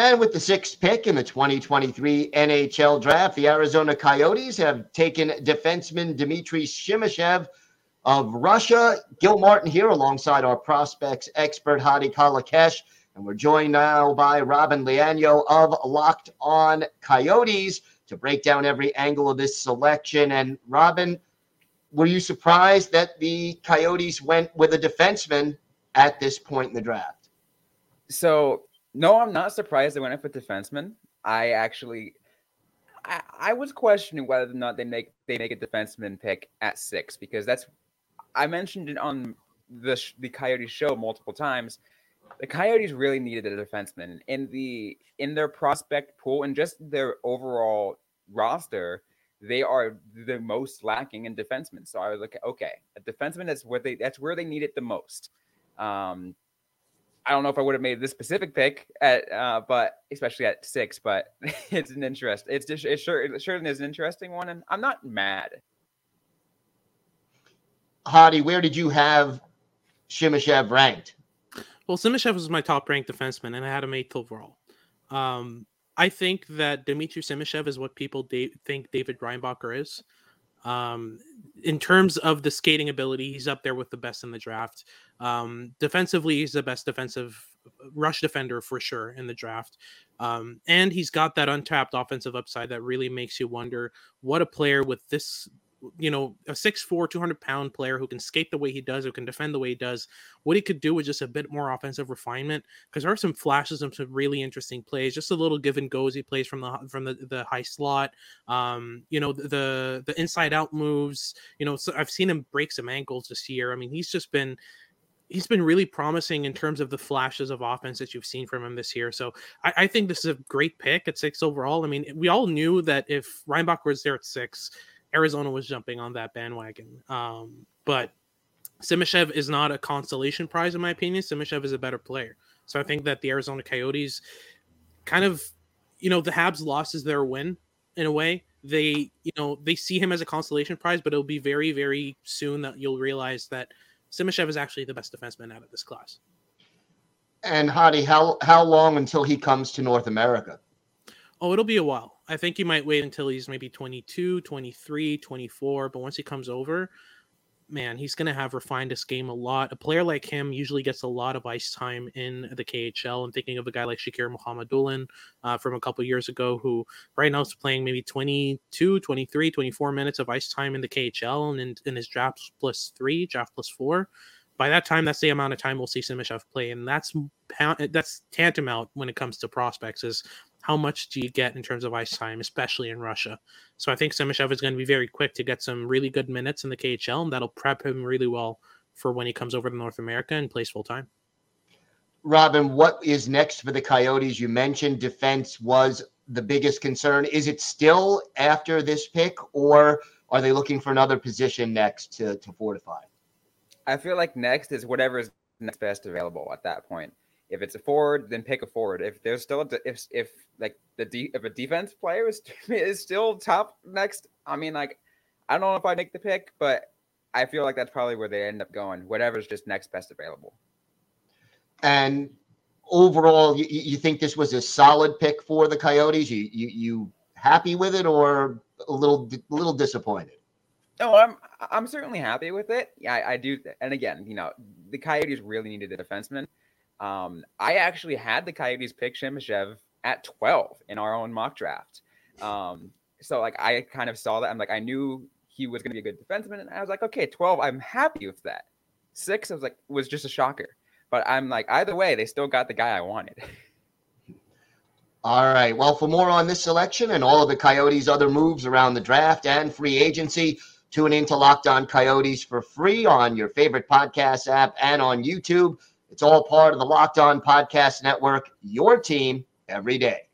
And with the sixth pick in the 2023 NHL draft, the Arizona Coyotes have taken defenseman Dmitri Simashev of Russia. Gil Martin here alongside our prospects expert Hadi Kalakeche. And we're joined now by Robyn Leano of Locked On Coyotes to break down every angle of this selection. And Robyn, were you surprised that the Coyotes went with a defenseman at this point in the draft? So no, I'm not surprised they went up with defenseman. I actually, I, I was questioning whether or not they make they make a defenseman pick at six because that's I mentioned it on the the Coyotes show multiple times. The Coyotes really needed a defenseman in the in their prospect pool and just their overall roster. They are the most lacking in defensemen. So I was like, okay, a defenseman that's where they that's where they need it the most. Um, I don't know if I would have made this specific pick at, uh, but especially at six. But it's an interest. It's just it sure it certainly is an interesting one, and I'm not mad. Hadi, where did you have Simashev ranked? Well, Simashev was my top ranked defenseman, and I had him eighth overall. Um, I think that Dmitri Simashev is what people da- think David Reinbacher is. Um, in terms of the skating ability, he's up there with the best in the draft. Um, defensively, he's the best defensive rush defender for sure in the draft. Um, and he's got that untapped offensive upside that really makes you wonder what a player with this you know, a 6'4, 200 pound player who can skate the way he does, who can defend the way he does, what he could do with just a bit more offensive refinement. Because there are some flashes of some really interesting plays, just a little give and goes he plays from the from the, the high slot. Um, you know, the the inside out moves. You know, so I've seen him break some ankles this year. I mean, he's just been he's been really promising in terms of the flashes of offense that you've seen from him this year. So I, I, think this is a great pick at six overall. I mean, we all knew that if Reinbach was there at six, Arizona was jumping on that bandwagon. Um, but Simashev is not a consolation prize, in my opinion. Simashev is a better player. So I think that the Arizona Coyotes kind of, you know, the Habs lost is their win in a way. They, you know, they see him as a consolation prize, but it'll be very, very soon that you'll realize that Simashev is actually the best defenseman out of this class. And Hadi, how how long until he comes to North America? Oh, it'll be a while. I think you might wait until he's maybe 22, 23, 24. But once he comes over, man, he's going to have refined his game a lot. A player like him usually gets a lot of ice time in the KHL. I'm thinking of a guy like Shakir Mukhamadullin uh, from a couple years ago, who right now is playing maybe 22, 23, 24 minutes of ice time in the KHL and in, in his draft plus three, draft plus four. By that time, that's the amount of time we'll see Simashev play, and that's that's tantamount when it comes to prospects. Is how much do you get in terms of ice time, especially in Russia? So I think Simashev is going to be very quick to get some really good minutes in the KHL, and that'll prep him really well for when he comes over to North America and plays full time. Robyn, what is next for the Coyotes? You mentioned defense was the biggest concern. Is it still after this pick, or are they looking for another position next to, to fortify? I feel like next is whatever is next best available at that point. If it's a forward, then pick a forward. If there's still a, if if like the de- if a defense player is is still top next, I mean like I don't know if I make the pick, but I feel like that's probably where they end up going. Whatever's just next best available. And overall, you, you think this was a solid pick for the Coyotes? You you you happy with it, or a little a little disappointed? No, I'm I'm certainly happy with it. Yeah, I, I do. And again, you know, the Coyotes really needed a defenseman. Um, I actually had the Coyotes pick Simashev at 12 in our own mock draft. Um, so like I kind of saw that. I'm like, I knew he was going to be a good defenseman, and I was like, okay, 12. I'm happy with that. Six, I was like, was just a shocker. But I'm like, either way, they still got the guy I wanted. All right. Well, for more on this selection and all of the Coyotes' other moves around the draft and free agency, tune in to Locked On Coyotes for free on your favorite podcast app and on YouTube. It's all part of the Locked On Podcast Network, your team every day.